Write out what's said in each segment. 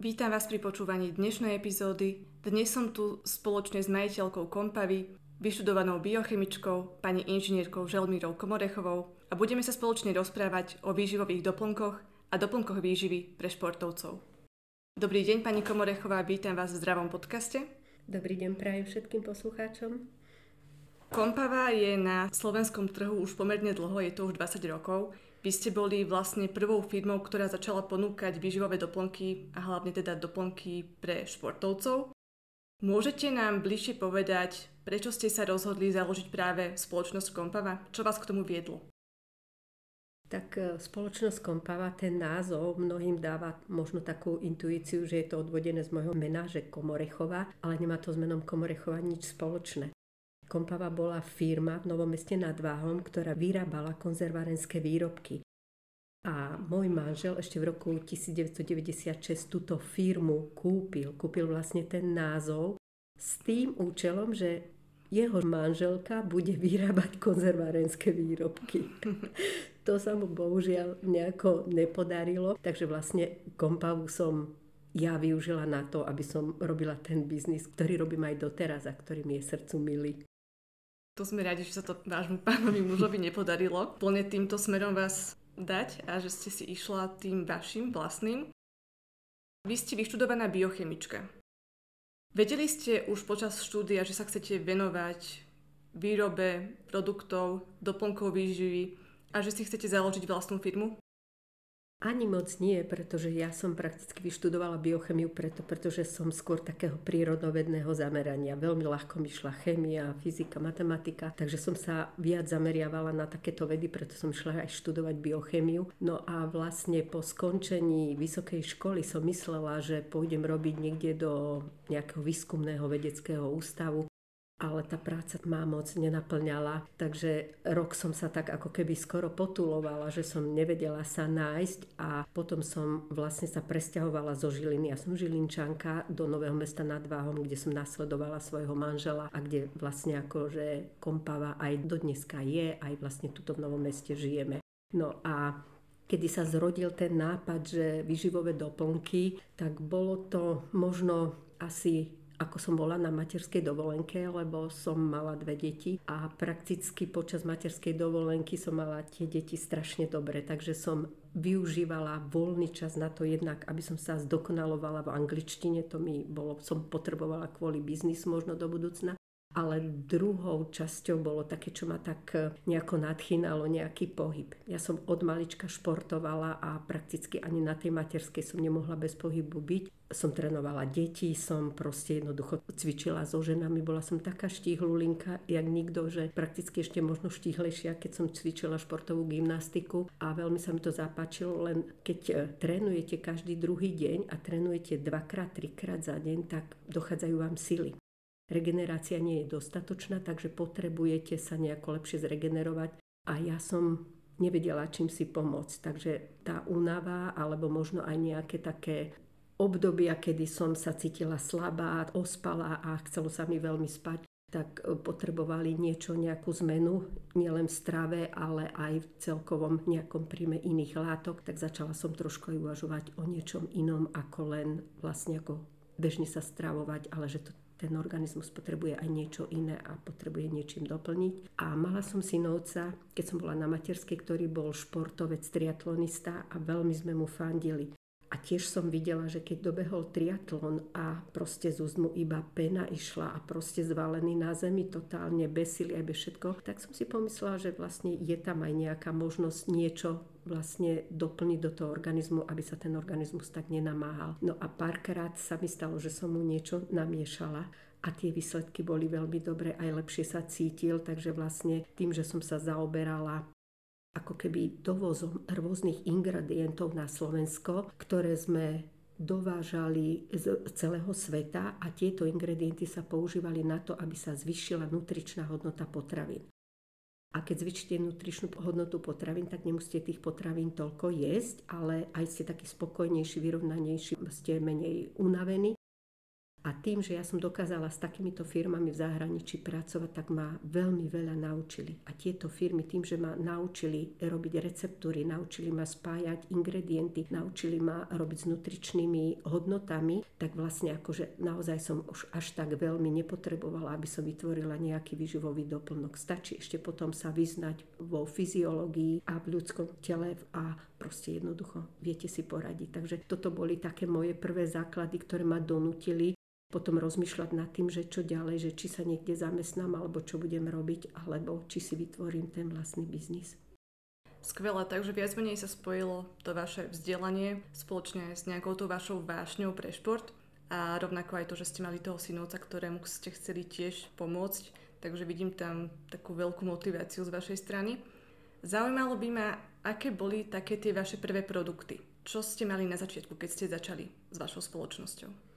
Vítam vás pri počúvaní dnešnej epizódy. Dnes som tu spoločne s majiteľkou Kompavy, vyštudovanou biochemičkou, pani inžinierkou Želmírou Komorechovou a budeme sa spoločne rozprávať o výživových doplnkoch a doplnkoch výživy pre športovcov. Dobrý deň, pani Komorechová, vítam vás v zdravom podcaste. Dobrý deň prajem všetkým poslucháčom. Kompava je na slovenskom trhu už pomerne dlho, je to už 20 rokov. Vy ste boli vlastne prvou firmou, ktorá začala ponúkať výživové doplnky a hlavne teda doplnky pre športovcov. Môžete nám bližšie povedať, prečo ste sa rozhodli založiť práve spoločnosť Kompava? Čo vás k tomu viedlo? Tak e, spoločnosť Kompava, ten názov mnohým dáva možno takú intuíciu, že je to odvodené z môjho mena, že Komorechova, ale nemá to s menom Komorechova nič spoločné. Kompava bola firma v Novom meste nad Váhom, ktorá vyrábala konzervárenské výrobky. A môj manžel ešte v roku 1996 túto firmu kúpil. Kúpil vlastne ten názov s tým účelom, že jeho manželka bude vyrábať konzervárenské výrobky. to sa mu bohužiaľ nejako nepodarilo, takže vlastne kompavu som ja využila na to, aby som robila ten biznis, ktorý robím aj doteraz a ktorý mi je srdcu milý. To sme radi, že sa to vášmu pánovi mužovi nepodarilo. Plne týmto smerom vás dať a že ste si išla tým vašim vlastným. Vy ste vyštudovaná biochemička. Vedeli ste už počas štúdia, že sa chcete venovať výrobe produktov, doplnkov výživy a že si chcete založiť vlastnú firmu? Ani moc nie, pretože ja som prakticky vyštudovala biochemiu preto, pretože som skôr takého prírodovedného zamerania. Veľmi ľahko mi šla chémia, fyzika, matematika, takže som sa viac zameriavala na takéto vedy, preto som šla aj študovať biochemiu. No a vlastne po skončení vysokej školy som myslela, že pôjdem robiť niekde do nejakého výskumného vedeckého ústavu ale tá práca ma moc nenaplňala, takže rok som sa tak ako keby skoro potulovala, že som nevedela sa nájsť a potom som vlastne sa presťahovala zo Žiliny. Ja som Žilinčanka do Nového mesta nad Váhom, kde som nasledovala svojho manžela a kde vlastne akože kompava aj do dneska je, aj vlastne tuto v Novom meste žijeme. No a kedy sa zrodil ten nápad, že vyživové doplnky, tak bolo to možno asi ako som bola na materskej dovolenke, lebo som mala dve deti a prakticky počas materskej dovolenky som mala tie deti strašne dobre, takže som využívala voľný čas na to jednak, aby som sa zdokonalovala v angličtine, to mi bolo, som potrebovala kvôli biznisu možno do budúcna ale druhou časťou bolo také, čo ma tak e, nejako nadchýnalo, nejaký pohyb. Ja som od malička športovala a prakticky ani na tej materskej som nemohla bez pohybu byť. Som trénovala deti, som proste jednoducho cvičila so ženami, bola som taká štíhlulinka, jak nikto, že prakticky ešte možno štíhlejšia, keď som cvičila športovú gymnastiku a veľmi sa mi to zapáčilo, len keď e, trénujete každý druhý deň a trénujete dvakrát, trikrát za deň, tak dochádzajú vám sily regenerácia nie je dostatočná, takže potrebujete sa nejako lepšie zregenerovať. A ja som nevedela, čím si pomôcť. Takže tá únava, alebo možno aj nejaké také obdobia, kedy som sa cítila slabá, ospala a chcelo sa mi veľmi spať, tak e, potrebovali niečo, nejakú zmenu, nielen v strave, ale aj v celkovom nejakom príjme iných látok, tak začala som trošku aj uvažovať o niečom inom, ako len vlastne ako bežne sa stravovať, ale že to ten organizmus potrebuje aj niečo iné a potrebuje niečím doplniť. A mala som synovca, keď som bola na materskej, ktorý bol športovec, triatlonista a veľmi sme mu fandili. A tiež som videla, že keď dobehol triatlon a proste z úzmu iba pena išla a proste zvalený na zemi, totálne besili aj bez všetko, tak som si pomyslela, že vlastne je tam aj nejaká možnosť niečo vlastne doplniť do toho organizmu, aby sa ten organizmus tak nenamáhal. No a párkrát sa mi stalo, že som mu niečo namiešala a tie výsledky boli veľmi dobré, aj lepšie sa cítil, takže vlastne tým, že som sa zaoberala ako keby dovozom rôznych ingredientov na Slovensko, ktoré sme dovážali z celého sveta a tieto ingredienty sa používali na to, aby sa zvyšila nutričná hodnota potravín. A keď zvyšíte nutričnú hodnotu potravín, tak nemusíte tých potravín toľko jesť, ale aj ste taký spokojnejší, vyrovnanejší, ste menej unavení a tým, že ja som dokázala s takýmito firmami v zahraničí pracovať, tak ma veľmi veľa naučili. A tieto firmy tým, že ma naučili robiť receptúry, naučili ma spájať ingredienty, naučili ma robiť s nutričnými hodnotami, tak vlastne akože naozaj som už až tak veľmi nepotrebovala, aby som vytvorila nejaký výživový doplnok. Stačí ešte potom sa vyznať vo fyziológii a v ľudskom tele a proste jednoducho viete si poradiť. Takže toto boli také moje prvé základy, ktoré ma donútili potom rozmýšľať nad tým, že čo ďalej, že či sa niekde zamestnám, alebo čo budem robiť, alebo či si vytvorím ten vlastný biznis. Skvelé, takže viac menej sa spojilo to vaše vzdelanie spoločne s nejakou tou vašou vášňou pre šport a rovnako aj to, že ste mali toho synovca, ktorému ste chceli tiež pomôcť, takže vidím tam takú veľkú motiváciu z vašej strany. Zaujímalo by ma, aké boli také tie vaše prvé produkty. Čo ste mali na začiatku, keď ste začali s vašou spoločnosťou?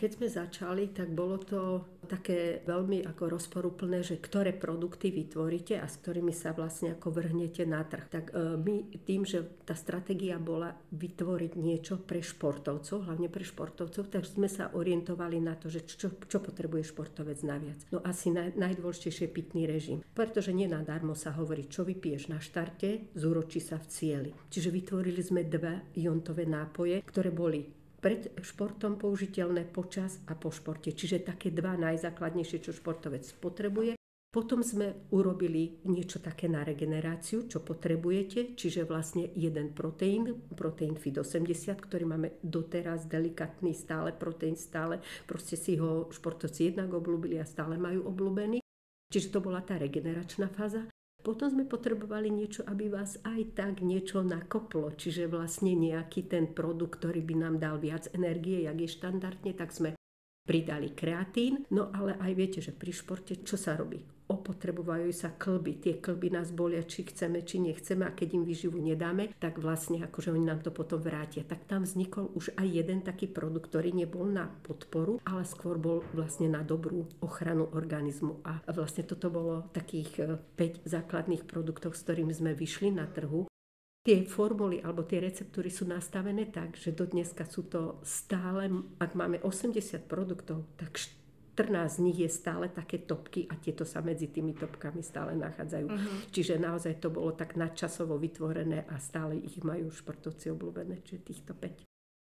Keď sme začali, tak bolo to také veľmi ako rozporúplné, že ktoré produkty vytvoríte a s ktorými sa vlastne ako vrhnete na trh. Tak e, my tým, že tá stratégia bola vytvoriť niečo pre športovcov, hlavne pre športovcov, tak sme sa orientovali na to, že čo, čo potrebuje športovec naviac. No asi naj, najdôležitejšie je pitný režim, pretože nenadarmo sa hovorí, čo vypiješ na štarte, zúročí sa v cieli. Čiže vytvorili sme dve jontové nápoje, ktoré boli pred športom použiteľné počas a po športe. Čiže také dva najzákladnejšie, čo športovec potrebuje. Potom sme urobili niečo také na regeneráciu, čo potrebujete, čiže vlastne jeden proteín, proteín FID80, ktorý máme doteraz delikatný, stále proteín, stále proste si ho športovci jednak oblúbili a stále majú obľúbený. Čiže to bola tá regeneračná fáza. Potom sme potrebovali niečo, aby vás aj tak niečo nakoplo, čiže vlastne nejaký ten produkt, ktorý by nám dal viac energie, jak je štandardne, tak sme pridali kreatín. No ale aj viete, že pri športe čo sa robí? opotrebovajú sa klby. Tie klby nás bolia, či chceme, či nechceme a keď im výživu nedáme, tak vlastne akože oni nám to potom vrátia. Tak tam vznikol už aj jeden taký produkt, ktorý nebol na podporu, ale skôr bol vlastne na dobrú ochranu organizmu. A vlastne toto bolo takých 5 e, základných produktov, s ktorými sme vyšli na trhu. Tie formuly alebo tie receptúry sú nastavené tak, že do dneska sú to stále, ak máme 80 produktov, tak 14 z nich je stále také topky a tieto sa medzi tými topkami stále nachádzajú. Uh-huh. Čiže naozaj to bolo tak nadčasovo vytvorené a stále ich majú športovci obľúbené, čiže týchto 5.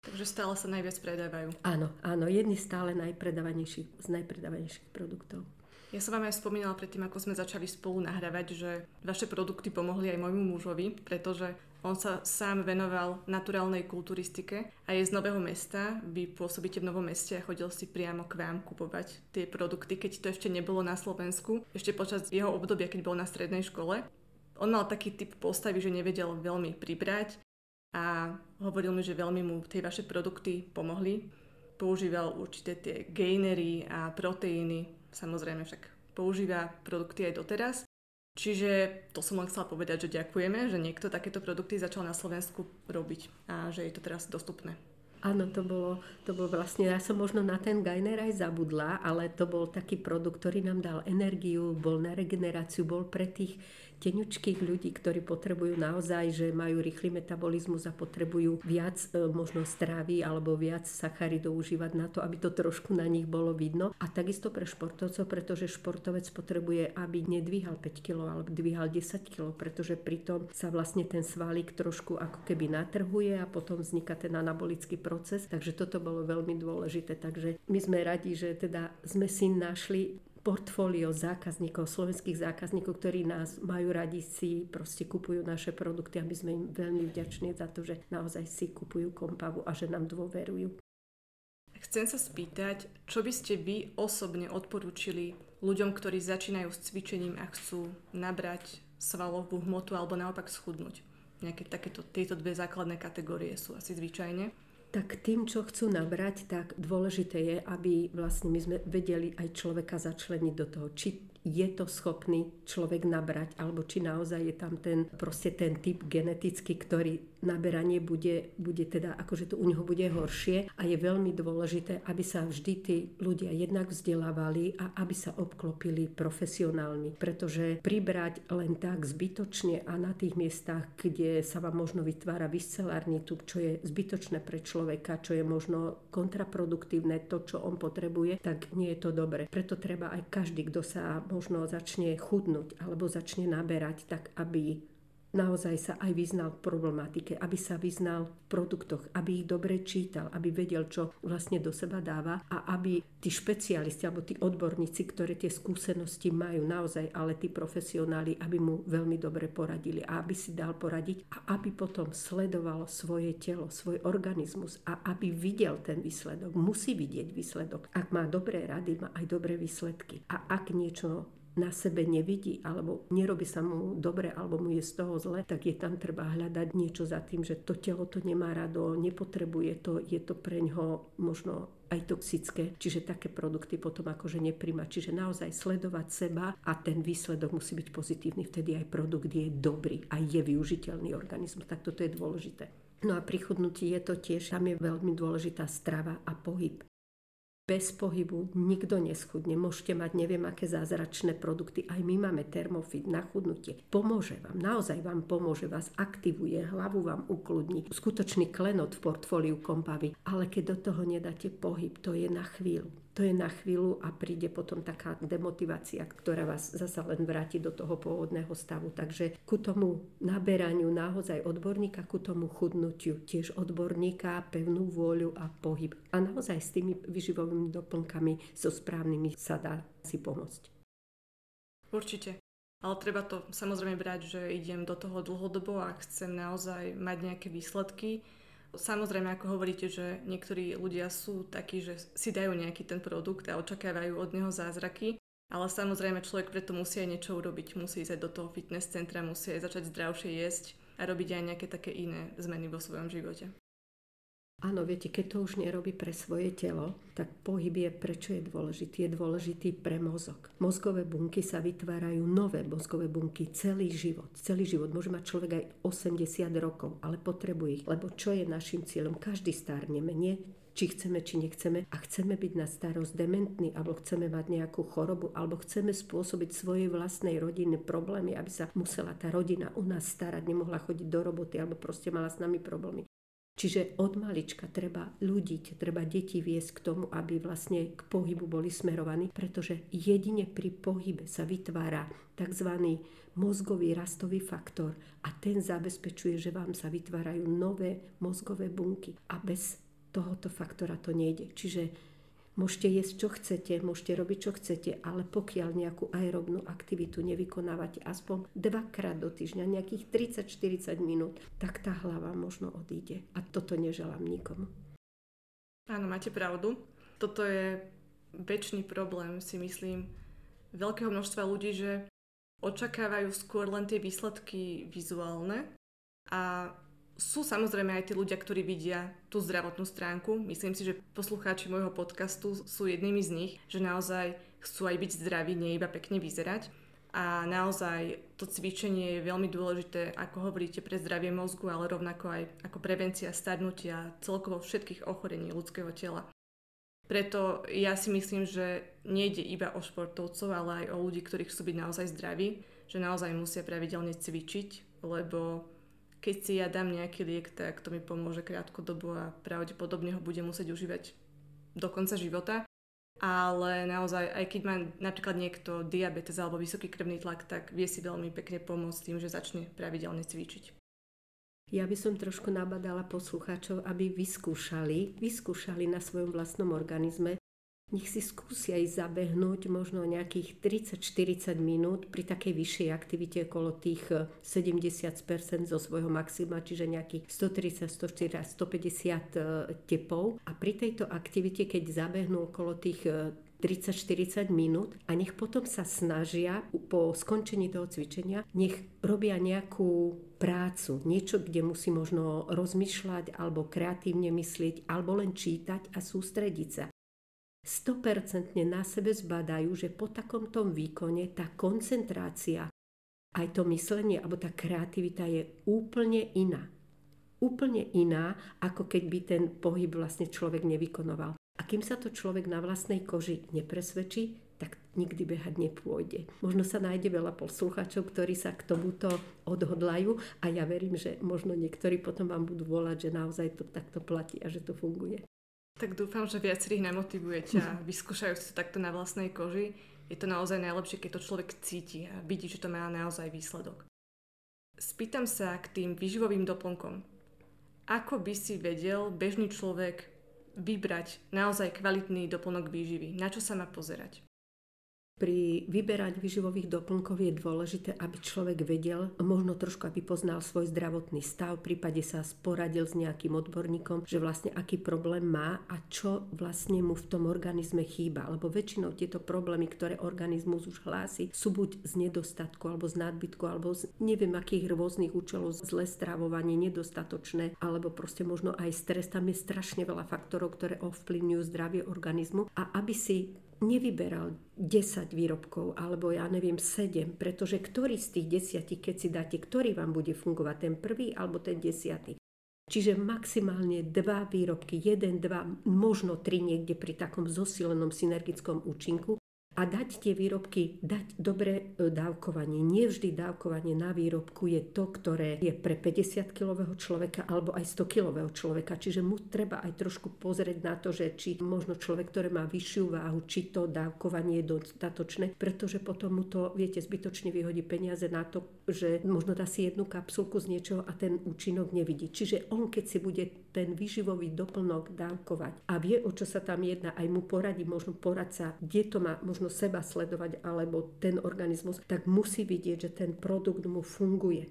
Takže stále sa najviac predávajú. Áno, áno, jedni stále najpredávanejších, z najpredávanejších produktov. Ja som vám aj spomínala predtým, ako sme začali spolu nahrávať, že vaše produkty pomohli aj môjmu mužovi, pretože on sa sám venoval naturálnej kulturistike a je z Nového mesta. Vy pôsobíte v Novom meste a chodil si priamo k vám kupovať tie produkty, keď to ešte nebolo na Slovensku. Ešte počas jeho obdobia, keď bol na strednej škole. On mal taký typ postavy, že nevedel veľmi pribrať a hovoril mi, že veľmi mu tie vaše produkty pomohli. Používal určité tie gainery a proteíny, samozrejme však používa produkty aj doteraz. Čiže to som len chcela povedať, že ďakujeme, že niekto takéto produkty začal na Slovensku robiť a že je to teraz dostupné. Áno, to bolo, to bolo vlastne, ja som možno na ten Gainer aj zabudla, ale to bol taký produkt, ktorý nám dal energiu, bol na regeneráciu, bol pre tých tenučkých ľudí, ktorí potrebujú naozaj, že majú rýchly metabolizmus a potrebujú viac e, možno strávy alebo viac sacharidov užívať na to, aby to trošku na nich bolo vidno. A takisto pre športovcov, pretože športovec potrebuje, aby nedvíhal 5 kg alebo dvíhal 10 kg, pretože pritom sa vlastne ten svalík trošku ako keby natrhuje a potom vzniká ten anabolický proces. Takže toto bolo veľmi dôležité. Takže my sme radi, že teda sme si našli portfólio zákazníkov, slovenských zákazníkov, ktorí nás majú radi, si proste kupujú naše produkty a my sme im veľmi vďační za to, že naozaj si kupujú kompavu a že nám dôverujú. Chcem sa spýtať, čo by ste vy osobne odporúčili ľuďom, ktorí začínajú s cvičením a chcú nabrať svalovú hmotu alebo naopak schudnúť. Nejaké takéto, tieto dve základné kategórie sú asi zvyčajne tak tým, čo chcú nabrať, tak dôležité je, aby vlastne my sme vedeli aj človeka začleniť do toho. Či je to schopný človek nabrať, alebo či naozaj je tam ten, proste ten typ genetický, ktorý naberanie bude, bude teda, akože to u neho bude horšie a je veľmi dôležité, aby sa vždy tí ľudia jednak vzdelávali a aby sa obklopili profesionálmi, pretože pribrať len tak zbytočne a na tých miestach, kde sa vám možno vytvára vyscelárnitu, čo je zbytočné pre človeka, čo je možno kontraproduktívne, to, čo on potrebuje, tak nie je to dobre. Preto treba aj každý, kto sa možno začne chudnúť alebo začne naberať, tak aby naozaj sa aj vyznal v problematike, aby sa vyznal v produktoch, aby ich dobre čítal, aby vedel, čo vlastne do seba dáva a aby tí špecialisti alebo tí odborníci, ktoré tie skúsenosti majú naozaj, ale tí profesionáli, aby mu veľmi dobre poradili a aby si dal poradiť a aby potom sledoval svoje telo, svoj organizmus a aby videl ten výsledok. Musí vidieť výsledok. Ak má dobré rady, má aj dobré výsledky. A ak niečo na sebe nevidí alebo nerobí sa mu dobre alebo mu je z toho zle, tak je tam treba hľadať niečo za tým, že to telo to nemá rado, nepotrebuje to, je to pre ňo možno aj toxické, čiže také produkty potom akože nepríma. Čiže naozaj sledovať seba a ten výsledok musí byť pozitívny, vtedy aj produkt je dobrý a je využiteľný organizmus. Tak toto je dôležité. No a pri chudnutí je to tiež, tam je veľmi dôležitá strava a pohyb bez pohybu nikto neschudne. Môžete mať neviem aké zázračné produkty. Aj my máme termofit na chudnutie. Pomôže vám, naozaj vám pomôže, vás aktivuje, hlavu vám ukludní. Skutočný klenot v portfóliu kompavy. Ale keď do toho nedáte pohyb, to je na chvíľu to je na chvíľu a príde potom taká demotivácia, ktorá vás zasa len vráti do toho pôvodného stavu. Takže ku tomu naberaniu naozaj odborníka, ku tomu chudnutiu tiež odborníka, pevnú vôľu a pohyb. A naozaj s tými vyživovými doplnkami so správnymi sa dá si pomôcť. Určite. Ale treba to samozrejme brať, že idem do toho dlhodobo a chcem naozaj mať nejaké výsledky, Samozrejme, ako hovoríte, že niektorí ľudia sú takí, že si dajú nejaký ten produkt a očakávajú od neho zázraky, ale samozrejme človek preto musí aj niečo urobiť. Musí ísť do toho fitness centra, musí aj začať zdravšie jesť a robiť aj nejaké také iné zmeny vo svojom živote. Áno, viete, keď to už nerobí pre svoje telo, tak pohyb je, prečo je dôležitý? Je dôležitý pre mozog. Mozgové bunky sa vytvárajú nové mozgové bunky celý život. Celý život. Môže mať človek aj 80 rokov, ale potrebuje ich. Lebo čo je našim cieľom? Každý stárneme, nie? či chceme, či nechceme a chceme byť na starosť dementní, alebo chceme mať nejakú chorobu, alebo chceme spôsobiť svojej vlastnej rodine problémy, aby sa musela tá rodina u nás starať, nemohla chodiť do roboty, alebo proste mala s nami problémy. Čiže od malička treba ľudiť, treba deti viesť k tomu, aby vlastne k pohybu boli smerovaní, pretože jedine pri pohybe sa vytvára tzv. mozgový rastový faktor a ten zabezpečuje, že vám sa vytvárajú nové mozgové bunky a bez tohoto faktora to nejde. Čiže Môžete jesť, čo chcete, môžete robiť, čo chcete, ale pokiaľ nejakú aerobnú aktivitu nevykonávate aspoň dvakrát do týždňa, nejakých 30-40 minút, tak tá hlava možno odíde. A toto neželám nikomu. Áno, máte pravdu. Toto je väčší problém, si myslím, veľkého množstva ľudí, že očakávajú skôr len tie výsledky vizuálne a sú samozrejme aj tí ľudia, ktorí vidia tú zdravotnú stránku. Myslím si, že poslucháči môjho podcastu sú jednými z nich, že naozaj chcú aj byť zdraví, nie iba pekne vyzerať. A naozaj to cvičenie je veľmi dôležité, ako hovoríte, pre zdravie mozgu, ale rovnako aj ako prevencia starnutia celkovo všetkých ochorení ľudského tela. Preto ja si myslím, že nejde iba o športovcov, ale aj o ľudí, ktorí chcú byť naozaj zdraví, že naozaj musia pravidelne cvičiť, lebo keď si ja dám nejaký liek, tak to mi pomôže krátkodobo a pravdepodobne ho budem musieť užívať do konca života. Ale naozaj, aj keď má napríklad niekto diabetes alebo vysoký krvný tlak, tak vie si veľmi pekne pomôcť tým, že začne pravidelne cvičiť. Ja by som trošku nabadala poslucháčov, aby vyskúšali, vyskúšali na svojom vlastnom organizme, nech si skúsia aj zabehnúť možno nejakých 30-40 minút pri takej vyššej aktivite okolo tých 70% eh, zo svojho maxima, čiže nejakých 130, 140, 150 tepov. A pri tejto aktivite, keď zabehnú okolo tých 30-40 eh, minút a nech potom sa snažia po skončení toho cvičenia, nech robia nejakú prácu, niečo, kde musí možno rozmýšľať alebo kreatívne myslieť alebo len čítať a sústrediť sa 100% na sebe zbadajú, že po takomto výkone tá koncentrácia, aj to myslenie alebo tá kreativita je úplne iná. Úplne iná, ako keď by ten pohyb vlastne človek nevykonoval. A kým sa to človek na vlastnej koži nepresvedčí, tak nikdy behať nepôjde. Možno sa nájde veľa poslucháčov, ktorí sa k tomuto odhodlajú a ja verím, že možno niektorí potom vám budú volať, že naozaj to takto platí a že to funguje. Tak dúfam, že viacerých namotivujete a vyskúšajú si to takto na vlastnej koži. Je to naozaj najlepšie, keď to človek cíti a vidí, že to má naozaj výsledok. Spýtam sa k tým výživovým doplnkom. Ako by si vedel bežný človek vybrať naozaj kvalitný doplnok výživy? Na čo sa má pozerať? Pri vyberaní vyživových doplnkov je dôležité, aby človek vedel, možno trošku, aby poznal svoj zdravotný stav, v prípade sa sporadil s nejakým odborníkom, že vlastne aký problém má a čo vlastne mu v tom organizme chýba. Lebo väčšinou tieto problémy, ktoré organizmus už hlási, sú buď z nedostatku, alebo z nadbytku, alebo z neviem akých rôznych účelov, zlé stravovanie, nedostatočné, alebo proste možno aj stres. Tam je strašne veľa faktorov, ktoré ovplyvňujú zdravie organizmu. A aby si nevyberal 10 výrobkov, alebo ja neviem 7, pretože ktorý z tých desiatich, keď si dáte, ktorý vám bude fungovať, ten prvý alebo ten desiatý. Čiže maximálne dva výrobky, jeden, dva, možno tri niekde pri takom zosilenom synergickom účinku a dať tie výrobky, dať dobré e, dávkovanie. Nie vždy dávkovanie na výrobku je to, ktoré je pre 50-kilového človeka alebo aj 100-kilového človeka. Čiže mu treba aj trošku pozrieť na to, že či možno človek, ktorý má vyššiu váhu, či to dávkovanie je dostatočné, pretože potom mu to, viete, zbytočne vyhodí peniaze na to, že možno dá si jednu kapsulku z niečoho a ten účinok nevidí. Čiže on, keď si bude ten výživový doplnok dávkovať a vie, o čo sa tam jedná, aj mu poradí možno poradca, kde to má možno seba sledovať alebo ten organizmus, tak musí vidieť, že ten produkt mu funguje.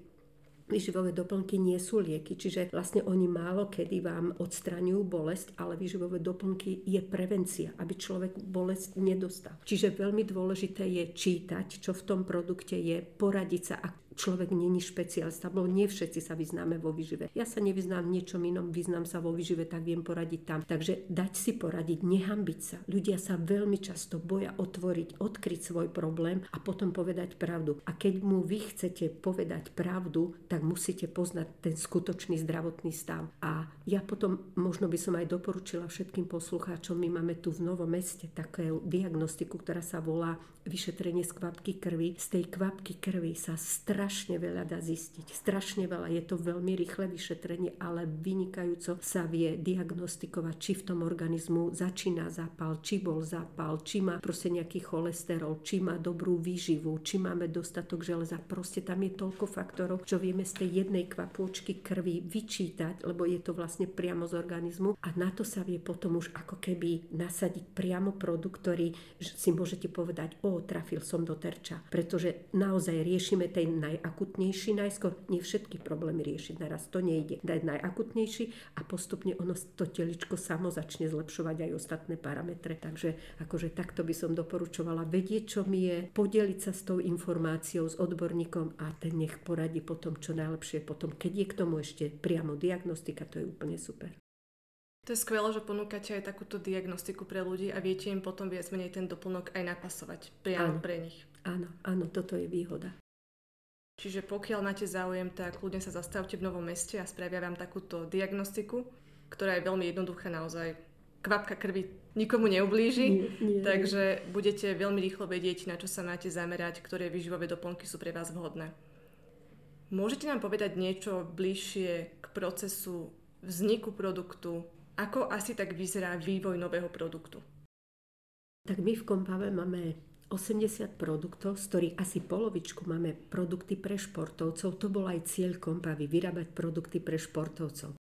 Výživové doplnky nie sú lieky, čiže vlastne oni málo kedy vám odstraňujú bolesť, ale výživové doplnky je prevencia, aby človek bolesť nedostal. Čiže veľmi dôležité je čítať, čo v tom produkte je, poradiť sa, človek není špecialista, lebo nie všetci sa vyznáme vo výžive. Ja sa nevyznám v niečom inom, vyznám sa vo výžive, tak viem poradiť tam. Takže dať si poradiť, nehambiť sa. Ľudia sa veľmi často boja otvoriť, odkryť svoj problém a potom povedať pravdu. A keď mu vy chcete povedať pravdu, tak musíte poznať ten skutočný zdravotný stav. A ja potom možno by som aj doporučila všetkým poslucháčom, my máme tu v Novom meste takú diagnostiku, ktorá sa volá vyšetrenie z kvapky krvi. Z tej kvapky krvi sa strašne veľa dá zistiť. Strašne veľa. Je to veľmi rýchle vyšetrenie, ale vynikajúco sa vie diagnostikovať, či v tom organizmu začína zápal, či bol zápal, či má proste nejaký cholesterol, či má dobrú výživu, či máme dostatok železa. Proste tam je toľko faktorov, čo vieme z tej jednej kvapôčky krvi vyčítať, lebo je to vlastne priamo z organizmu a na to sa vie potom už ako keby nasadiť priamo produkt, ktorý si môžete povedať, o, trafil som do terča. Pretože naozaj riešime ten najakutnejší najskôr. Nie všetky problémy riešiť naraz, to nejde. Dať najakutnejší a postupne ono to teličko samo začne zlepšovať aj ostatné parametre. Takže akože takto by som doporučovala vedieť, čo mi je, podeliť sa s tou informáciou, s odborníkom a ten nech poradí potom čo najlepšie potom. Keď je k tomu ešte priamo diagnostika, to je úplne super. To je skvelé, že ponúkate aj takúto diagnostiku pre ľudí a viete im potom viac menej ten doplnok aj napasovať priamo áno, pre nich. Áno, áno, toto je výhoda. Čiže pokiaľ máte záujem, tak ľudia sa zastavte v Novom meste a spravia vám takúto diagnostiku, ktorá je veľmi jednoduchá naozaj. Kvapka krvi nikomu neublíži, nie, nie. takže budete veľmi rýchlo vedieť, na čo sa máte zamerať, ktoré výživové doplnky sú pre vás vhodné. Môžete nám povedať niečo bližšie k procesu vzniku produktu, ako asi tak vyzerá vývoj nového produktu? Tak my v Kompave máme 80 produktov, z ktorých asi polovičku máme produkty pre športovcov. To bol aj cieľ Kompavy, vyrábať produkty pre športovcov.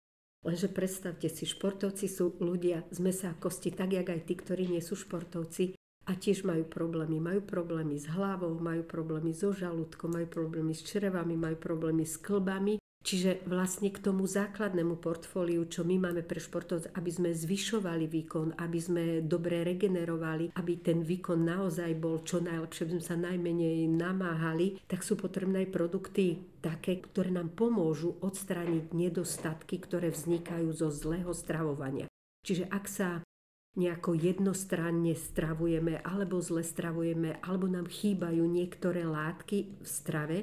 Lenže predstavte si, športovci sú ľudia z mesa a kosti, tak jak aj tí, ktorí nie sú športovci a tiež majú problémy. Majú problémy s hlavou, majú problémy so žalúdkom, majú problémy s črevami, majú problémy s klbami Čiže vlastne k tomu základnému portfóliu, čo my máme pre športovcov, aby sme zvyšovali výkon, aby sme dobre regenerovali, aby ten výkon naozaj bol čo najlepšie, aby sme sa najmenej namáhali, tak sú potrebné aj produkty také, ktoré nám pomôžu odstrániť nedostatky, ktoré vznikajú zo zlého stravovania. Čiže ak sa nejako jednostranne stravujeme, alebo zle stravujeme, alebo nám chýbajú niektoré látky v strave,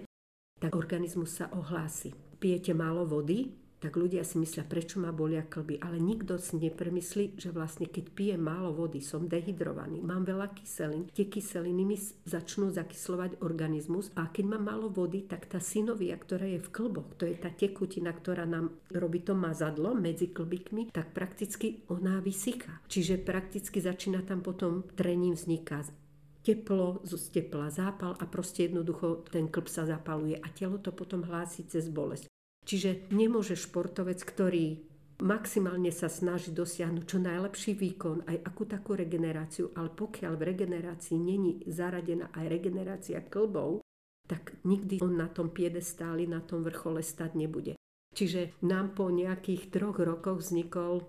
tak organizmus sa ohlási. Pijete málo vody, tak ľudia si myslia, prečo ma bolia klby. Ale nikto si nepremyslí, že vlastne keď pijem málo vody, som dehydrovaný, mám veľa kyselín, tie kyseliny mi začnú zakyslovať organizmus a keď mám málo vody, tak tá synovia, ktorá je v klboch, to je tá tekutina, ktorá nám robí to mazadlo medzi klbikmi, tak prakticky ona vysyká. Čiže prakticky začína tam potom trením vzniká teplo, z tepla zápal a proste jednoducho ten klb sa zapaluje a telo to potom hlási cez bolesť. Čiže nemôže športovec, ktorý maximálne sa snaží dosiahnuť čo najlepší výkon, aj akú takú regeneráciu, ale pokiaľ v regenerácii není zaradená aj regenerácia klbov, tak nikdy on na tom piedestáli, na tom vrchole stať nebude. Čiže nám po nejakých troch rokoch vznikol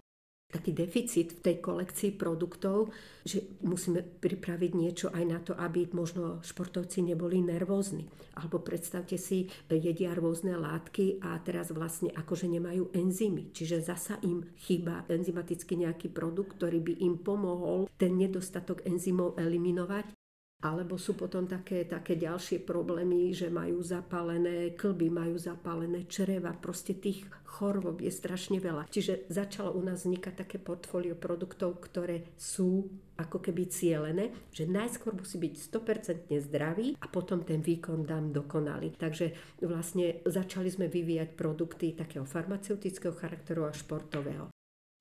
taký deficit v tej kolekcii produktov, že musíme pripraviť niečo aj na to, aby možno športovci neboli nervózni. Alebo predstavte si, jedia rôzne látky a teraz vlastne akože nemajú enzymy. Čiže zasa im chýba enzymaticky nejaký produkt, ktorý by im pomohol ten nedostatok enzymov eliminovať alebo sú potom také, také ďalšie problémy, že majú zapálené klby, majú zapálené čreva. Proste tých chorôb je strašne veľa. Čiže začalo u nás vznikať také portfólio produktov, ktoré sú ako keby cielené, že najskôr musí byť 100% zdravý a potom ten výkon dám dokonalý. Takže vlastne začali sme vyvíjať produkty takého farmaceutického charakteru a športového.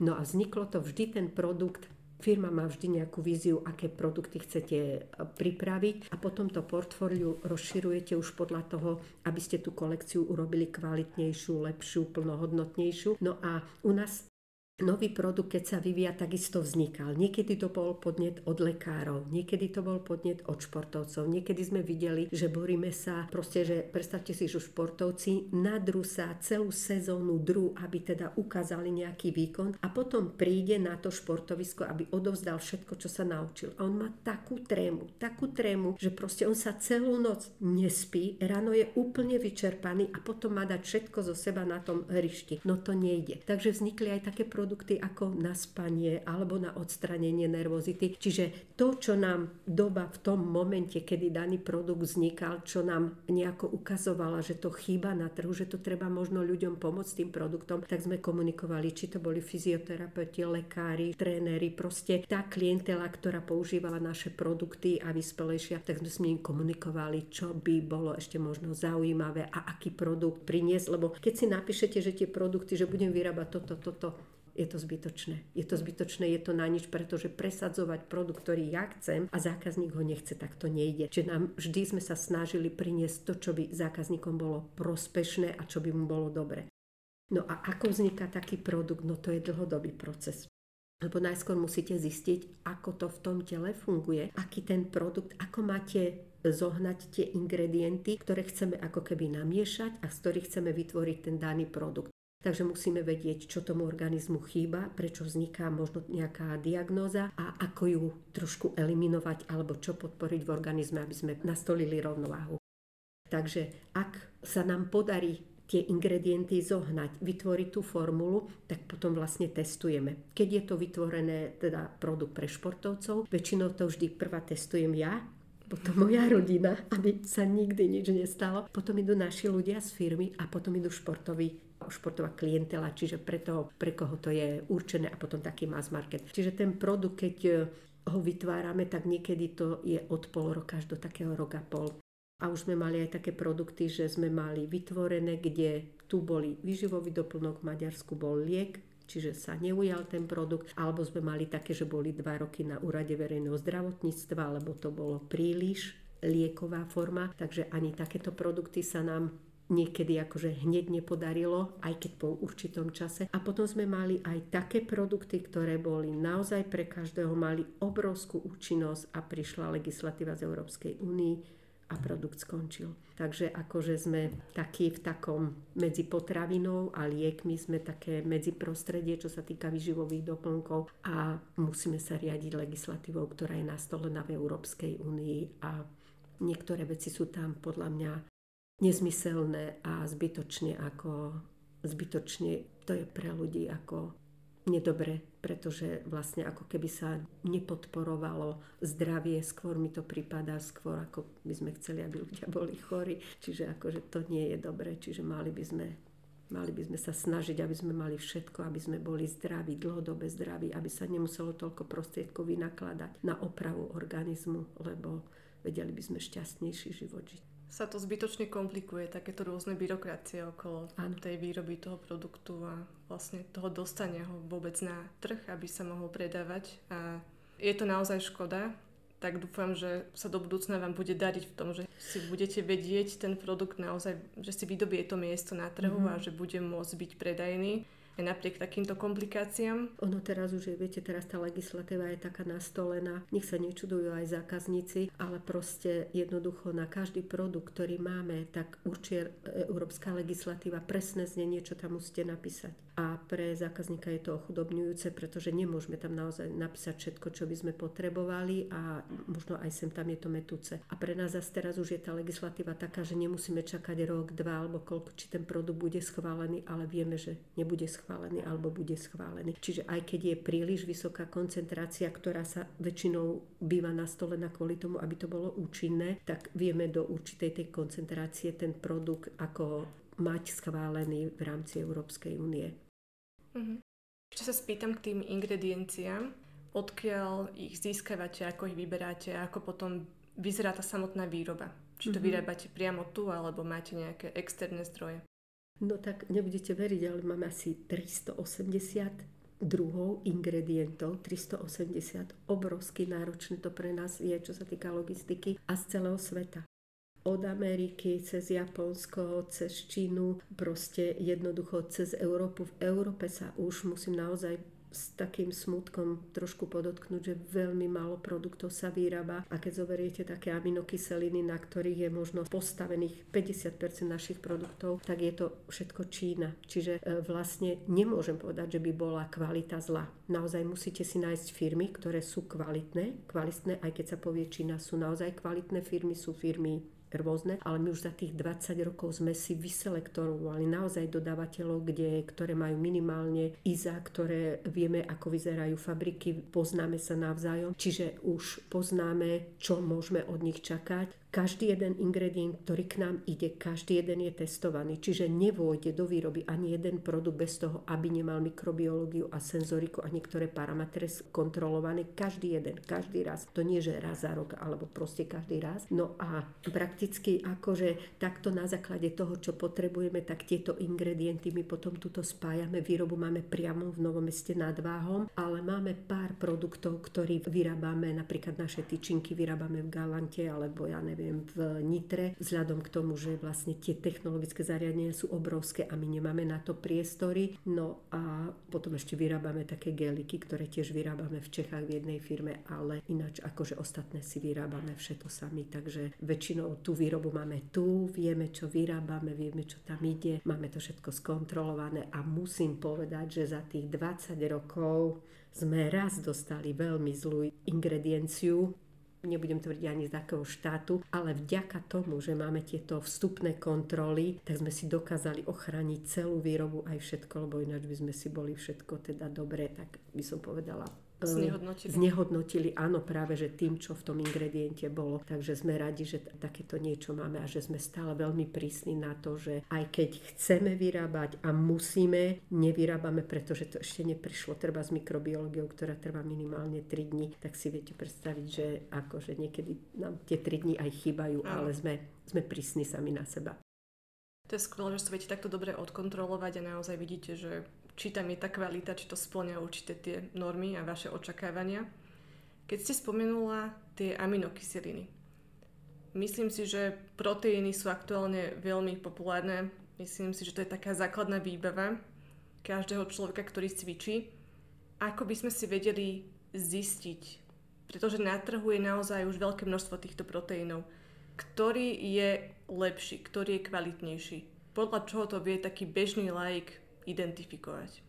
No a vzniklo to vždy ten produkt Firma má vždy nejakú víziu, aké produkty chcete e, pripraviť a potom to portfóliu rozširujete už podľa toho, aby ste tú kolekciu urobili kvalitnejšiu, lepšiu, plnohodnotnejšiu. No a u nás nový produkt, keď sa vyvíja, takisto vznikal. Niekedy to bol podnet od lekárov, niekedy to bol podnet od športovcov. Niekedy sme videli, že boríme sa, proste, že predstavte si, že športovci nadrú sa celú sezónu dru, aby teda ukázali nejaký výkon a potom príde na to športovisko, aby odovzdal všetko, čo sa naučil. A on má takú trému, takú trému, že proste on sa celú noc nespí, ráno je úplne vyčerpaný a potom má dať všetko zo seba na tom hrišti. No to nejde. Takže vznikli aj také produkty, produkty ako na spanie alebo na odstranenie nervozity. Čiže to, čo nám doba v tom momente, kedy daný produkt vznikal, čo nám nejako ukazovala, že to chýba na trhu, že to treba možno ľuďom pomôcť tým produktom, tak sme komunikovali, či to boli fyzioterapeuti, lekári, tréneri, proste tá klientela, ktorá používala naše produkty a vyspelejšia, tak sme s ním komunikovali, čo by bolo ešte možno zaujímavé a aký produkt priniesť, lebo keď si napíšete, že tie produkty, že budem vyrábať toto, toto, je to zbytočné. Je to zbytočné, je to na nič, pretože presadzovať produkt, ktorý ja chcem a zákazník ho nechce, tak to nejde. Čiže nám vždy sme sa snažili priniesť to, čo by zákazníkom bolo prospešné a čo by mu bolo dobre. No a ako vzniká taký produkt? No to je dlhodobý proces. Lebo najskôr musíte zistiť, ako to v tom tele funguje, aký ten produkt, ako máte zohnať tie ingredienty, ktoré chceme ako keby namiešať a z ktorých chceme vytvoriť ten daný produkt. Takže musíme vedieť, čo tomu organizmu chýba, prečo vzniká možno nejaká diagnóza a ako ju trošku eliminovať alebo čo podporiť v organizme, aby sme nastolili rovnováhu. Takže ak sa nám podarí tie ingredienty zohnať, vytvoriť tú formulu, tak potom vlastne testujeme. Keď je to vytvorené, teda produkt pre športovcov, väčšinou to vždy prvá testujem ja, potom moja rodina, aby sa nikdy nič nestalo. Potom idú naši ľudia z firmy a potom idú športoví športová klientela, čiže pre, toho, pre koho to je určené a potom taký mass market. Čiže ten produkt, keď e, ho vytvárame, tak niekedy to je od pol roka až do takého roka pol. A už sme mali aj také produkty, že sme mali vytvorené, kde tu boli výživový doplnok, v Maďarsku bol liek, čiže sa neujal ten produkt, alebo sme mali také, že boli dva roky na úrade verejného zdravotníctva, lebo to bolo príliš lieková forma, takže ani takéto produkty sa nám niekedy akože hneď nepodarilo, aj keď po určitom čase. A potom sme mali aj také produkty, ktoré boli naozaj pre každého, mali obrovskú účinnosť a prišla legislatíva z Európskej únii a produkt skončil. Takže akože sme takí v takom medzi potravinou a liekmi sme také medzi prostredie, čo sa týka vyživových doplnkov a musíme sa riadiť legislatívou, ktorá je nastolená v Európskej únii a niektoré veci sú tam podľa mňa nezmyselné a zbytočne ako zbytočne to je pre ľudí ako nedobre, pretože vlastne ako keby sa nepodporovalo zdravie, skôr mi to prípada, skôr ako by sme chceli, aby ľudia boli chorí. Čiže akože to nie je dobre, čiže mali by sme Mali by sme sa snažiť, aby sme mali všetko, aby sme boli zdraví, dlhodobé zdraví, aby sa nemuselo toľko prostriedkov vynakladať na opravu organizmu, lebo vedeli by sme šťastnejší život žiť sa to zbytočne komplikuje, takéto rôzne byrokracie okolo ano. tej výroby toho produktu a vlastne toho dostania ho vôbec na trh, aby sa mohol predávať. A je to naozaj škoda, tak dúfam, že sa do budúcna vám bude dariť v tom, že si budete vedieť ten produkt naozaj, že si vydobie to miesto na trhu mm-hmm. a že bude môcť byť predajný aj napriek takýmto komplikáciám. Ono teraz už je, viete, teraz tá legislatíva je taká nastolená, nech sa nečudujú aj zákazníci, ale proste jednoducho na každý produkt, ktorý máme, tak určite európska legislatíva presné znenie, čo tam musíte napísať. A pre zákazníka je to ochudobňujúce, pretože nemôžeme tam naozaj napísať všetko, čo by sme potrebovali a možno aj sem tam je to metúce. A pre nás zase teraz už je tá legislatíva taká, že nemusíme čakať rok, dva alebo koľko, či ten produkt bude schválený, ale vieme, že nebude schválený schválený alebo bude schválený. Čiže aj keď je príliš vysoká koncentrácia, ktorá sa väčšinou býva nastolená kvôli tomu, aby to bolo účinné, tak vieme do určitej tej koncentrácie ten produkt ako mať schválený v rámci Európskej únie. Mhm. Ešte sa spýtam k tým ingredienciám, odkiaľ ich získavate, ako ich vyberáte, ako potom vyzerá tá samotná výroba. Či to mm-hmm. vyrábate priamo tu, alebo máte nejaké externé zdroje. No tak nebudete veriť, ale máme asi 380 druhov ingredientov, 380, obrovsky náročné to pre nás je, čo sa týka logistiky a z celého sveta. Od Ameriky, cez Japonsko, cez Čínu, proste jednoducho cez Európu. V Európe sa už musím naozaj s takým smutkom trošku podotknúť, že veľmi málo produktov sa vyrába a keď zoberiete také aminokyseliny, na ktorých je možno postavených 50% našich produktov, tak je to všetko Čína. Čiže e, vlastne nemôžem povedať, že by bola kvalita zla. Naozaj musíte si nájsť firmy, ktoré sú kvalitné, kvalitné, aj keď sa povie Čína, sú naozaj kvalitné firmy, sú firmy rôzne, ale my už za tých 20 rokov sme si vyselektorovali naozaj dodávateľov, kde, ktoré majú minimálne IZA, ktoré vieme, ako vyzerajú fabriky, poznáme sa navzájom, čiže už poznáme, čo môžeme od nich čakať každý jeden ingredient, ktorý k nám ide, každý jeden je testovaný. Čiže nevôjde do výroby ani jeden produkt bez toho, aby nemal mikrobiológiu a senzoriku a niektoré parametre kontrolované. Každý jeden, každý raz. To nie, že raz za rok, alebo proste každý raz. No a prakticky akože takto na základe toho, čo potrebujeme, tak tieto ingredienty my potom tuto spájame. Výrobu máme priamo v Novom meste nad Váhom, ale máme pár produktov, ktorí vyrábame, napríklad naše tyčinky vyrábame v Galante, alebo ja neviem, neviem, v Nitre, vzhľadom k tomu, že vlastne tie technologické zariadenia sú obrovské a my nemáme na to priestory. No a potom ešte vyrábame také geliky, ktoré tiež vyrábame v Čechách v jednej firme, ale ináč akože ostatné si vyrábame všetko sami. Takže väčšinou tú výrobu máme tu, vieme, čo vyrábame, vieme, čo tam ide, máme to všetko skontrolované a musím povedať, že za tých 20 rokov sme raz dostali veľmi zlú ingredienciu, nebudem tvrdiť ani z takého štátu, ale vďaka tomu, že máme tieto vstupné kontroly, tak sme si dokázali ochrániť celú výrobu aj všetko, lebo ináč by sme si boli všetko teda dobre, tak by som povedala Znehodnotili. Znehodnotili, áno, práve, že tým, čo v tom ingrediente bolo. Takže sme radi, že takéto niečo máme a že sme stále veľmi prísni na to, že aj keď chceme vyrábať a musíme, nevyrábame, pretože to ešte neprišlo. Treba s mikrobiológiou, ktorá trvá minimálne 3 dní, tak si viete predstaviť, že akože niekedy nám tie 3 dní aj chýbajú, áno. ale sme, sme prísni sami na seba. To je skvelé, že sa viete takto dobre odkontrolovať a naozaj vidíte, že či tam je tá kvalita, či to splňa určité tie normy a vaše očakávania. Keď ste spomenula tie aminokyseliny, myslím si, že proteíny sú aktuálne veľmi populárne. Myslím si, že to je taká základná výbava každého človeka, ktorý cvičí. Ako by sme si vedeli zistiť, pretože na trhu je naozaj už veľké množstvo týchto proteínov, ktorý je lepší, ktorý je kvalitnejší. Podľa čoho to vie taký bežný laik identifikovať?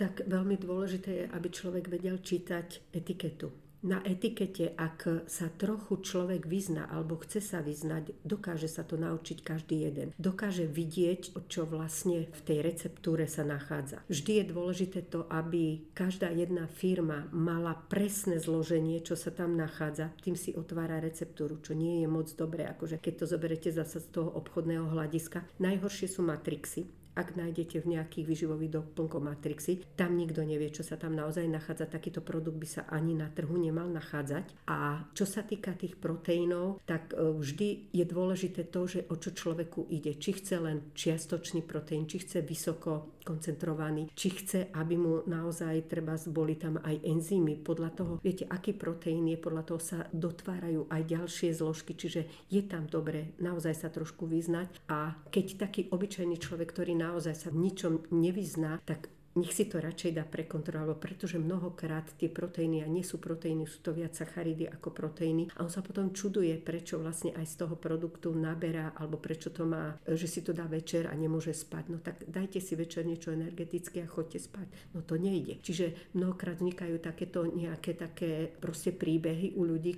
Tak veľmi dôležité je, aby človek vedel čítať etiketu. Na etikete, ak sa trochu človek vyzná alebo chce sa vyznať, dokáže sa to naučiť každý jeden. Dokáže vidieť, čo vlastne v tej receptúre sa nachádza. Vždy je dôležité to, aby každá jedna firma mala presné zloženie, čo sa tam nachádza. Tým si otvára receptúru, čo nie je moc dobré, akože keď to zoberete zase z toho obchodného hľadiska. Najhoršie sú matrixy ak nájdete v nejakých vyživových doplnkoch Matrixy, tam nikto nevie, čo sa tam naozaj nachádza. Takýto produkt by sa ani na trhu nemal nachádzať. A čo sa týka tých proteínov, tak e, vždy je dôležité to, že o čo človeku ide. Či chce len čiastočný proteín, či chce vysoko koncentrovaný, či chce, aby mu naozaj treba boli tam aj enzymy. Podľa toho, viete, aký proteín je, podľa toho sa dotvárajú aj ďalšie zložky, čiže je tam dobre naozaj sa trošku vyznať. A keď taký obyčajný človek, ktorý naozaj sa v ničom nevyzná, tak nech si to radšej dá prekontrolovať, pretože mnohokrát tie proteíny, a nie sú proteíny, sú to viac sacharidy ako proteíny, a on sa potom čuduje, prečo vlastne aj z toho produktu naberá, alebo prečo to má, že si to dá večer a nemôže spať. No tak dajte si večer niečo energetické a chodte spať. No to nejde. Čiže mnohokrát vznikajú takéto nejaké také proste príbehy u ľudí,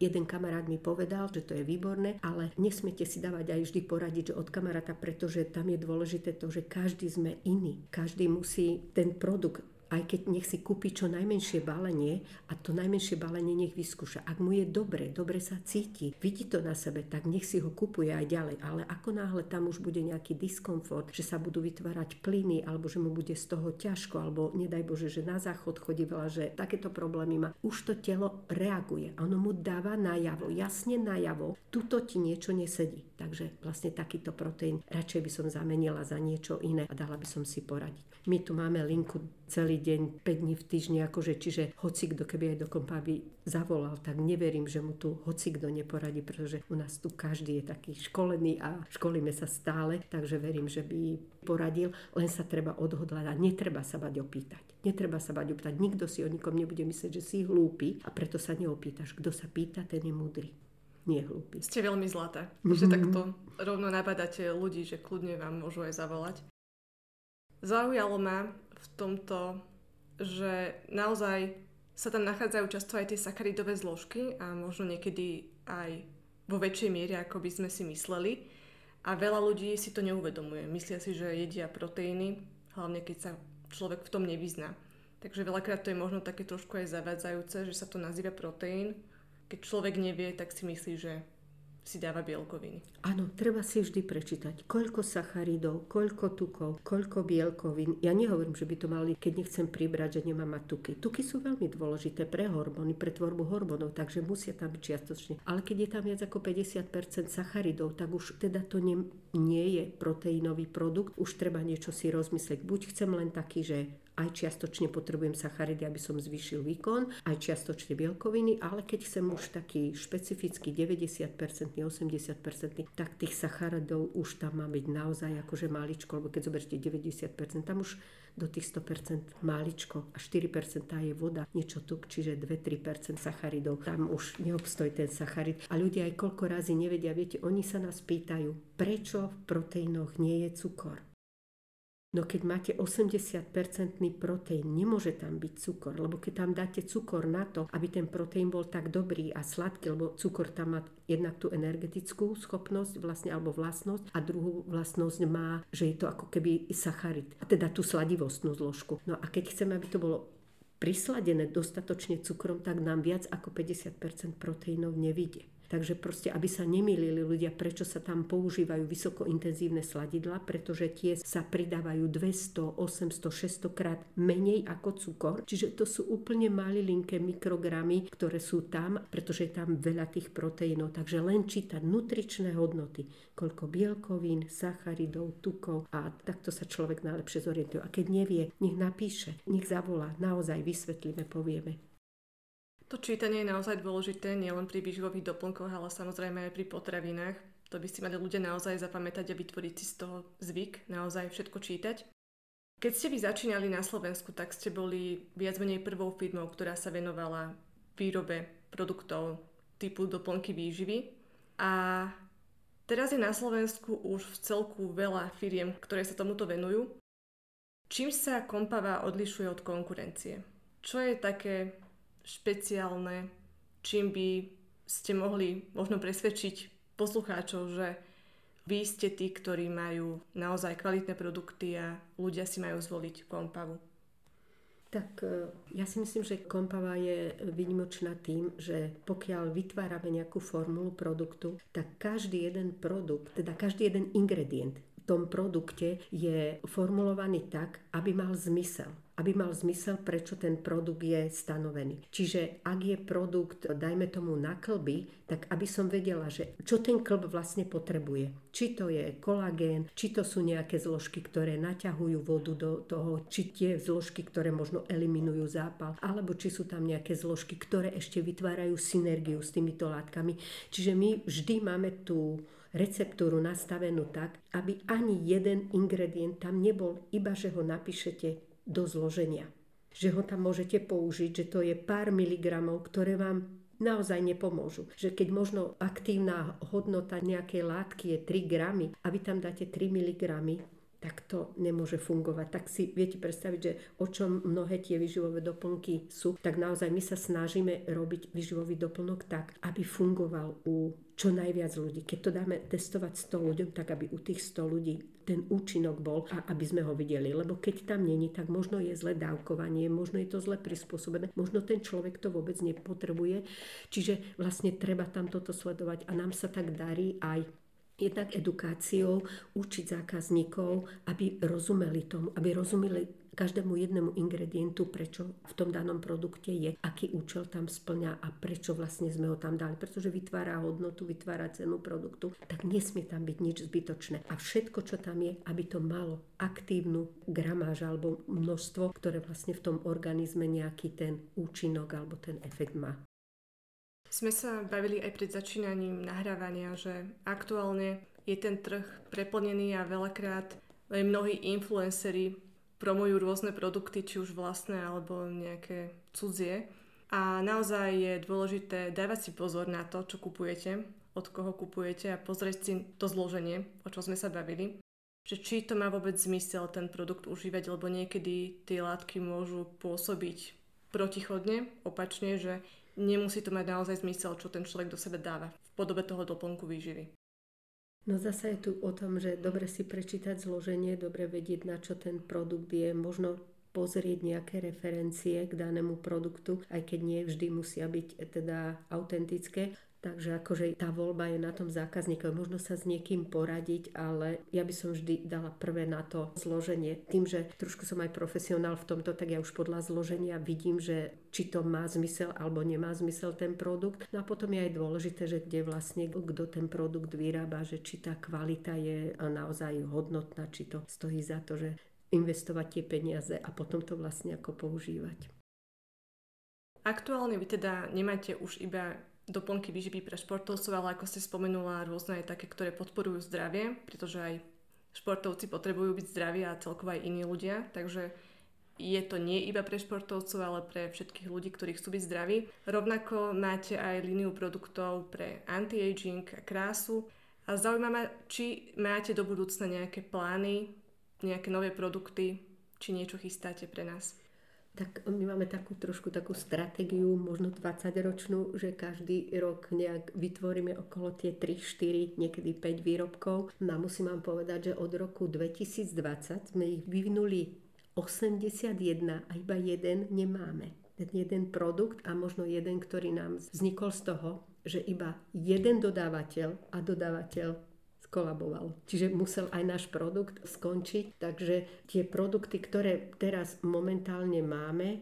Jeden kamarát mi povedal, že to je výborné, ale nesmiete si dávať aj vždy poradiť že od kamaráta, pretože tam je dôležité to, že každý sme iný. Každý musí ten produkt aj keď nech si kúpi čo najmenšie balenie a to najmenšie balenie nech vyskúša. Ak mu je dobre, dobre sa cíti, vidí to na sebe, tak nech si ho kupuje aj ďalej. Ale ako náhle tam už bude nejaký diskomfort, že sa budú vytvárať plyny, alebo že mu bude z toho ťažko, alebo nedaj Bože, že na záchod chodí veľa, že takéto problémy má, už to telo reaguje. Ono mu dáva najavo, jasne najavo, tuto ti niečo nesedí. Takže vlastne takýto proteín radšej by som zamenila za niečo iné a dala by som si poradiť. My tu máme linku celý deň, 5 dní v týždni, akože, čiže hoci kto keby aj do kompa by zavolal, tak neverím, že mu tu hoci kto neporadí, pretože u nás tu každý je taký školený a školíme sa stále, takže verím, že by poradil, len sa treba odhodlať a netreba sa bať opýtať. Netreba sa bať opýtať, nikto si o nikom nebude myslieť, že si hlúpy a preto sa neopýtaš. Kto sa pýta, ten je múdry nie hlúpy. Ste veľmi zlaté, mm-hmm. že takto rovno nabadáte ľudí, že kľudne vám môžu aj zavolať. Zaujalo ma v tomto, že naozaj sa tam nachádzajú často aj tie sacharidové zložky a možno niekedy aj vo väčšej miere, ako by sme si mysleli. A veľa ľudí si to neuvedomuje. Myslia si, že jedia proteíny, hlavne keď sa človek v tom nevyzná. Takže veľakrát to je možno také trošku aj zavádzajúce, že sa to nazýva proteín. Keď človek nevie, tak si myslí, že si dáva bielkoviny. Áno, treba si vždy prečítať, koľko sacharidov, koľko tukov, koľko bielkovín. Ja nehovorím, že by to mali, keď nechcem pribrať, že nemám mať tuky. Tuky sú veľmi dôležité pre hormóny, pre tvorbu hormónov, takže musia tam byť čiastočne. Ale keď je tam viac ako 50% sacharidov, tak už teda to nie, nie je proteínový produkt. Už treba niečo si rozmyslieť. Buď chcem len taký, že aj čiastočne potrebujem sacharidy, aby som zvýšil výkon, aj čiastočne bielkoviny, ale keď chcem už taký špecifický 90%, 80%, tak tých sacharidov už tam má byť naozaj akože maličko, lebo keď zoberte 90%, tam už do tých 100% maličko a 4% je voda, niečo tuk, čiže 2-3% sacharidov. Tam už neobstojí ten sacharid. A ľudia aj koľko razy nevedia, viete, oni sa nás pýtajú, prečo v proteínoch nie je cukor. No keď máte 80-percentný proteín, nemôže tam byť cukor, lebo keď tam dáte cukor na to, aby ten proteín bol tak dobrý a sladký, lebo cukor tam má jednak tú energetickú schopnosť vlastne, alebo vlastnosť a druhú vlastnosť má, že je to ako keby sacharid, a teda tú sladivostnú zložku. No a keď chceme, aby to bolo prisladené dostatočne cukrom, tak nám viac ako 50% proteínov nevidie. Takže proste, aby sa nemýlili ľudia, prečo sa tam používajú vysokointenzívne sladidla, pretože tie sa pridávajú 200, 800, 600 krát menej ako cukor. Čiže to sú úplne malilinké mikrogramy, ktoré sú tam, pretože je tam veľa tých proteínov. Takže len čítať nutričné hodnoty, koľko bielkovín, sacharidov, tukov a takto sa človek najlepšie zorientuje. A keď nevie, nech napíše, nech zavolá, naozaj vysvetlíme, povieme. To čítanie je naozaj dôležité nielen pri výživových doplnkoch, ale samozrejme aj pri potravinách. To by si mali ľudia naozaj zapamätať a vytvoriť si z toho zvyk, naozaj všetko čítať. Keď ste vy začínali na Slovensku, tak ste boli viac menej prvou firmou, ktorá sa venovala výrobe produktov typu doplnky výživy. A teraz je na Slovensku už v celku veľa firiem, ktoré sa tomuto venujú. Čím sa Kompava odlišuje od konkurencie? Čo je také špeciálne, čím by ste mohli možno presvedčiť poslucháčov, že vy ste tí, ktorí majú naozaj kvalitné produkty a ľudia si majú zvoliť kompavu. Tak e, ja si myslím, že kompava je výnimočná tým, že pokiaľ vytvárame nejakú formulu produktu, tak každý jeden produkt, teda každý jeden ingredient v tom produkte je formulovaný tak, aby mal zmysel aby mal zmysel, prečo ten produkt je stanovený. Čiže ak je produkt, dajme tomu na klby, tak aby som vedela, že čo ten klb vlastne potrebuje. Či to je kolagén, či to sú nejaké zložky, ktoré naťahujú vodu do toho, či tie zložky, ktoré možno eliminujú zápal, alebo či sú tam nejaké zložky, ktoré ešte vytvárajú synergiu s týmito látkami. Čiže my vždy máme tú receptúru nastavenú tak, aby ani jeden ingredient tam nebol, iba že ho napíšete do zloženia. Že ho tam môžete použiť, že to je pár miligramov, ktoré vám naozaj nepomôžu. Že keď možno aktívna hodnota nejakej látky je 3 gramy a vy tam dáte 3 miligramy, tak to nemôže fungovať. Tak si viete predstaviť, že o čom mnohé tie vyživové doplnky sú, tak naozaj my sa snažíme robiť vyživový doplnok tak, aby fungoval u čo najviac ľudí. Keď to dáme testovať 100 ľuďom, tak aby u tých 100 ľudí ten účinok bol a aby sme ho videli. Lebo keď tam není, tak možno je zle dávkovanie, možno je to zle prispôsobené, možno ten človek to vôbec nepotrebuje. Čiže vlastne treba tam toto sledovať a nám sa tak darí aj jednak edukáciou učiť zákazníkov, aby rozumeli tomu, aby rozumeli každému jednému ingredientu, prečo v tom danom produkte je, aký účel tam splňa a prečo vlastne sme ho tam dali. Pretože vytvára hodnotu, vytvára cenu produktu, tak nesmie tam byť nič zbytočné. A všetko, čo tam je, aby to malo aktívnu gramáž alebo množstvo, ktoré vlastne v tom organizme nejaký ten účinok alebo ten efekt má. Sme sa bavili aj pred začínaním nahrávania, že aktuálne je ten trh preplnený a veľakrát aj mnohí influenceri promujú rôzne produkty, či už vlastné alebo nejaké cudzie. A naozaj je dôležité dávať si pozor na to, čo kupujete, od koho kupujete a pozrieť si to zloženie, o čom sme sa bavili. Že či to má vôbec zmysel ten produkt užívať, lebo niekedy tie látky môžu pôsobiť protichodne, opačne, že nemusí to mať naozaj zmysel, čo ten človek do sebe dáva v podobe toho doplnku výživy. No zase je tu o tom, že dobre si prečítať zloženie, dobre vedieť, na čo ten produkt je, možno pozrieť nejaké referencie k danému produktu, aj keď nie vždy musia byť teda autentické. Takže akože tá voľba je na tom zákazníkovi. Možno sa s niekým poradiť, ale ja by som vždy dala prvé na to zloženie. Tým, že trošku som aj profesionál v tomto, tak ja už podľa zloženia vidím, že či to má zmysel alebo nemá zmysel ten produkt. No a potom je aj dôležité, že kde vlastne kto ten produkt vyrába, že či tá kvalita je naozaj hodnotná, či to stojí za to, že investovať tie peniaze a potom to vlastne ako používať. Aktuálne vy teda nemáte už iba doplnky výživy pre športovcov, ale ako ste spomenula, rôzne aj také, ktoré podporujú zdravie, pretože aj športovci potrebujú byť zdraví a celkovo aj iní ľudia, takže je to nie iba pre športovcov, ale pre všetkých ľudí, ktorí chcú byť zdraví. Rovnako máte aj líniu produktov pre anti-aging a krásu. A zaujímavé, či máte do budúcna nejaké plány, nejaké nové produkty, či niečo chystáte pre nás tak my máme takú trošku takú stratégiu, možno 20 ročnú, že každý rok nejak vytvoríme okolo tie 3, 4, niekedy 5 výrobkov. No a musím vám povedať, že od roku 2020 sme ich vyvinuli 81 a iba jeden nemáme. Ten jeden produkt a možno jeden, ktorý nám vznikol z toho, že iba jeden dodávateľ a dodávateľ skolaboval. Čiže musel aj náš produkt skončiť. Takže tie produkty, ktoré teraz momentálne máme, e,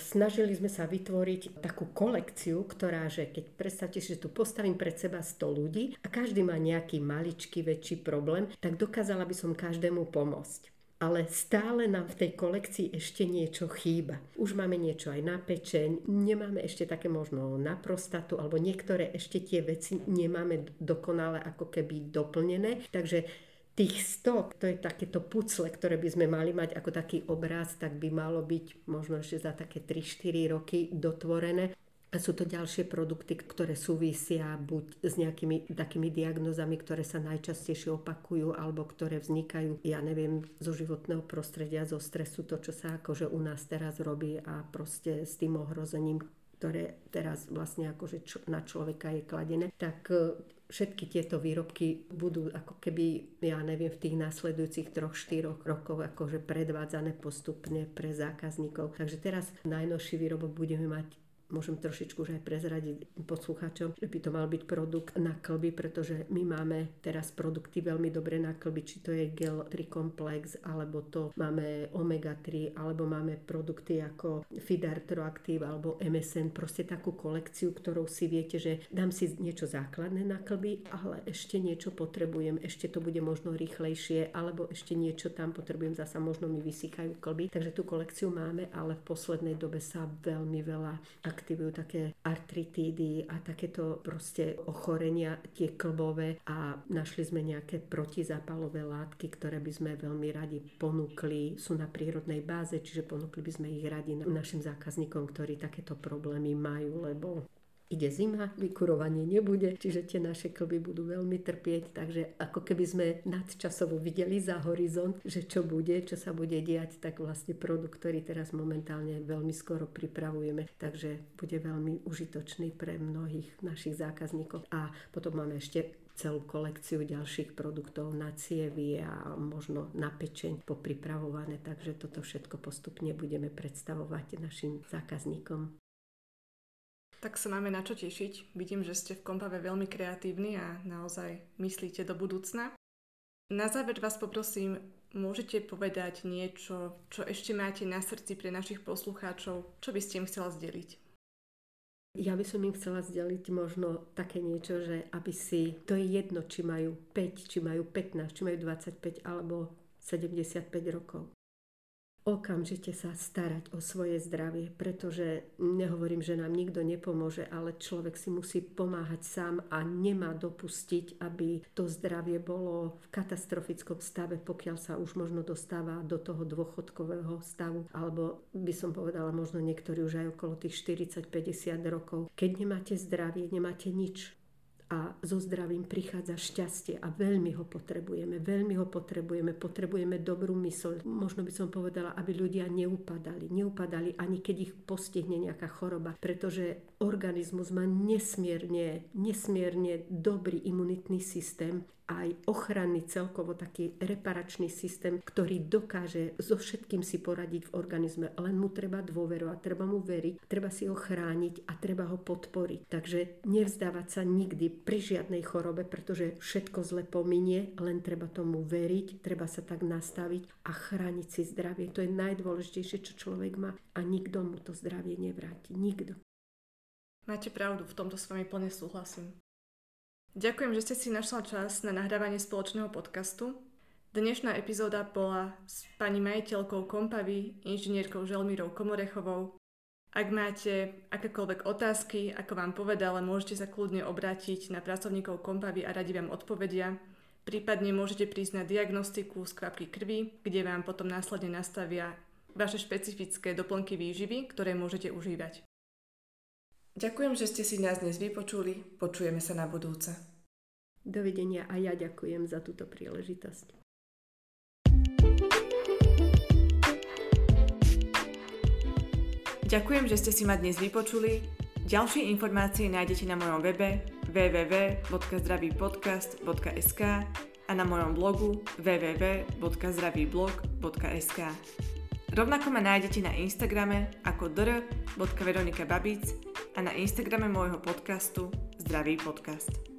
snažili sme sa vytvoriť takú kolekciu, ktorá, že keď predstavte si, že tu postavím pred seba 100 ľudí a každý má nejaký maličký väčší problém, tak dokázala by som každému pomôcť ale stále nám v tej kolekcii ešte niečo chýba. Už máme niečo aj na pečeň, nemáme ešte také možno na prostatu, alebo niektoré ešte tie veci nemáme dokonale ako keby doplnené. Takže tých 100, to je takéto pucle, ktoré by sme mali mať ako taký obraz, tak by malo byť možno ešte za také 3-4 roky dotvorené. A sú to ďalšie produkty, ktoré súvisia buď s nejakými takými diagnozami, ktoré sa najčastejšie opakujú, alebo ktoré vznikajú, ja neviem, zo životného prostredia, zo stresu, to, čo sa akože u nás teraz robí a proste s tým ohrozením ktoré teraz vlastne akože čo, na človeka je kladené, tak e, všetky tieto výrobky budú ako keby, ja neviem, v tých následujúcich troch, štyroch rokoch akože predvádzané postupne pre zákazníkov. Takže teraz najnovší výrobok budeme mať môžem trošičku už aj prezradiť poslucháčom, že by to mal byť produkt na klby, pretože my máme teraz produkty veľmi dobre na klby, či to je gel 3 komplex, alebo to máme omega 3, alebo máme produkty ako Fidartroactive alebo MSN, proste takú kolekciu, ktorou si viete, že dám si niečo základné na klby, ale ešte niečo potrebujem, ešte to bude možno rýchlejšie, alebo ešte niečo tam potrebujem, zasa možno mi vysychajú klby. Takže tú kolekciu máme, ale v poslednej dobe sa veľmi veľa aktivujú také artritídy a takéto proste ochorenia, tie klbové a našli sme nejaké protizápalové látky, ktoré by sme veľmi radi ponúkli. Sú na prírodnej báze, čiže ponúkli by sme ich radi našim zákazníkom, ktorí takéto problémy majú, lebo ide zima, vykurovanie nebude, čiže tie naše klby budú veľmi trpieť, takže ako keby sme nadčasovo videli za horizont, že čo bude, čo sa bude diať, tak vlastne produkt, ktorý teraz momentálne veľmi skoro pripravujeme, takže bude veľmi užitočný pre mnohých našich zákazníkov. A potom máme ešte celú kolekciu ďalších produktov na cievy a možno na pečeň popripravované, takže toto všetko postupne budeme predstavovať našim zákazníkom. Tak sa máme na čo tešiť. Vidím, že ste v Kompave veľmi kreatívni a naozaj myslíte do budúcna. Na záver vás poprosím, môžete povedať niečo, čo ešte máte na srdci pre našich poslucháčov, čo by ste im chcela zdeliť? Ja by som im chcela zdeliť možno také niečo, že aby si, to je jedno, či majú 5, či majú 15, či majú 25 alebo 75 rokov okamžite sa starať o svoje zdravie, pretože nehovorím, že nám nikto nepomôže, ale človek si musí pomáhať sám a nemá dopustiť, aby to zdravie bolo v katastrofickom stave, pokiaľ sa už možno dostáva do toho dôchodkového stavu, alebo by som povedala možno niektorí už aj okolo tých 40-50 rokov. Keď nemáte zdravie, nemáte nič a so zdravím prichádza šťastie a veľmi ho potrebujeme, veľmi ho potrebujeme, potrebujeme dobrú mysl. Možno by som povedala, aby ľudia neupadali, neupadali ani keď ich postihne nejaká choroba, pretože organizmus má nesmierne, nesmierne dobrý imunitný systém aj ochranný celkovo taký reparačný systém, ktorý dokáže so všetkým si poradiť v organizme. Len mu treba dôverovať, treba mu veriť, treba si ho chrániť a treba ho podporiť. Takže nevzdávať sa nikdy pri žiadnej chorobe, pretože všetko zle pominie, len treba tomu veriť, treba sa tak nastaviť a chrániť si zdravie. To je najdôležitejšie, čo človek má a nikto mu to zdravie nevráti. Nikto. Máte pravdu, v tomto s vami plne súhlasím. Ďakujem, že ste si našla čas na nahrávanie spoločného podcastu. Dnešná epizóda bola s pani majiteľkou Kompavy, inžinierkou Želmírou Komorechovou. Ak máte akékoľvek otázky, ako vám povedala, môžete sa kľudne obrátiť na pracovníkov Kompavy a radi vám odpovedia. Prípadne môžete prísť na diagnostiku z kvapky krvi, kde vám potom následne nastavia vaše špecifické doplnky výživy, ktoré môžete užívať. Ďakujem, že ste si nás dnes vypočuli. Počujeme sa na budúce. Dovidenia a ja ďakujem za túto príležitosť. Ďakujem, že ste si ma dnes vypočuli. Ďalšie informácie nájdete na mojom webe www.zdravýpodcast.sk a na mojom blogu www.zdravýblog.sk. Rovnako ma nájdete na Instagrame ako dr.veronikababic a na Instagrame môjho podcastu Zdravý podcast.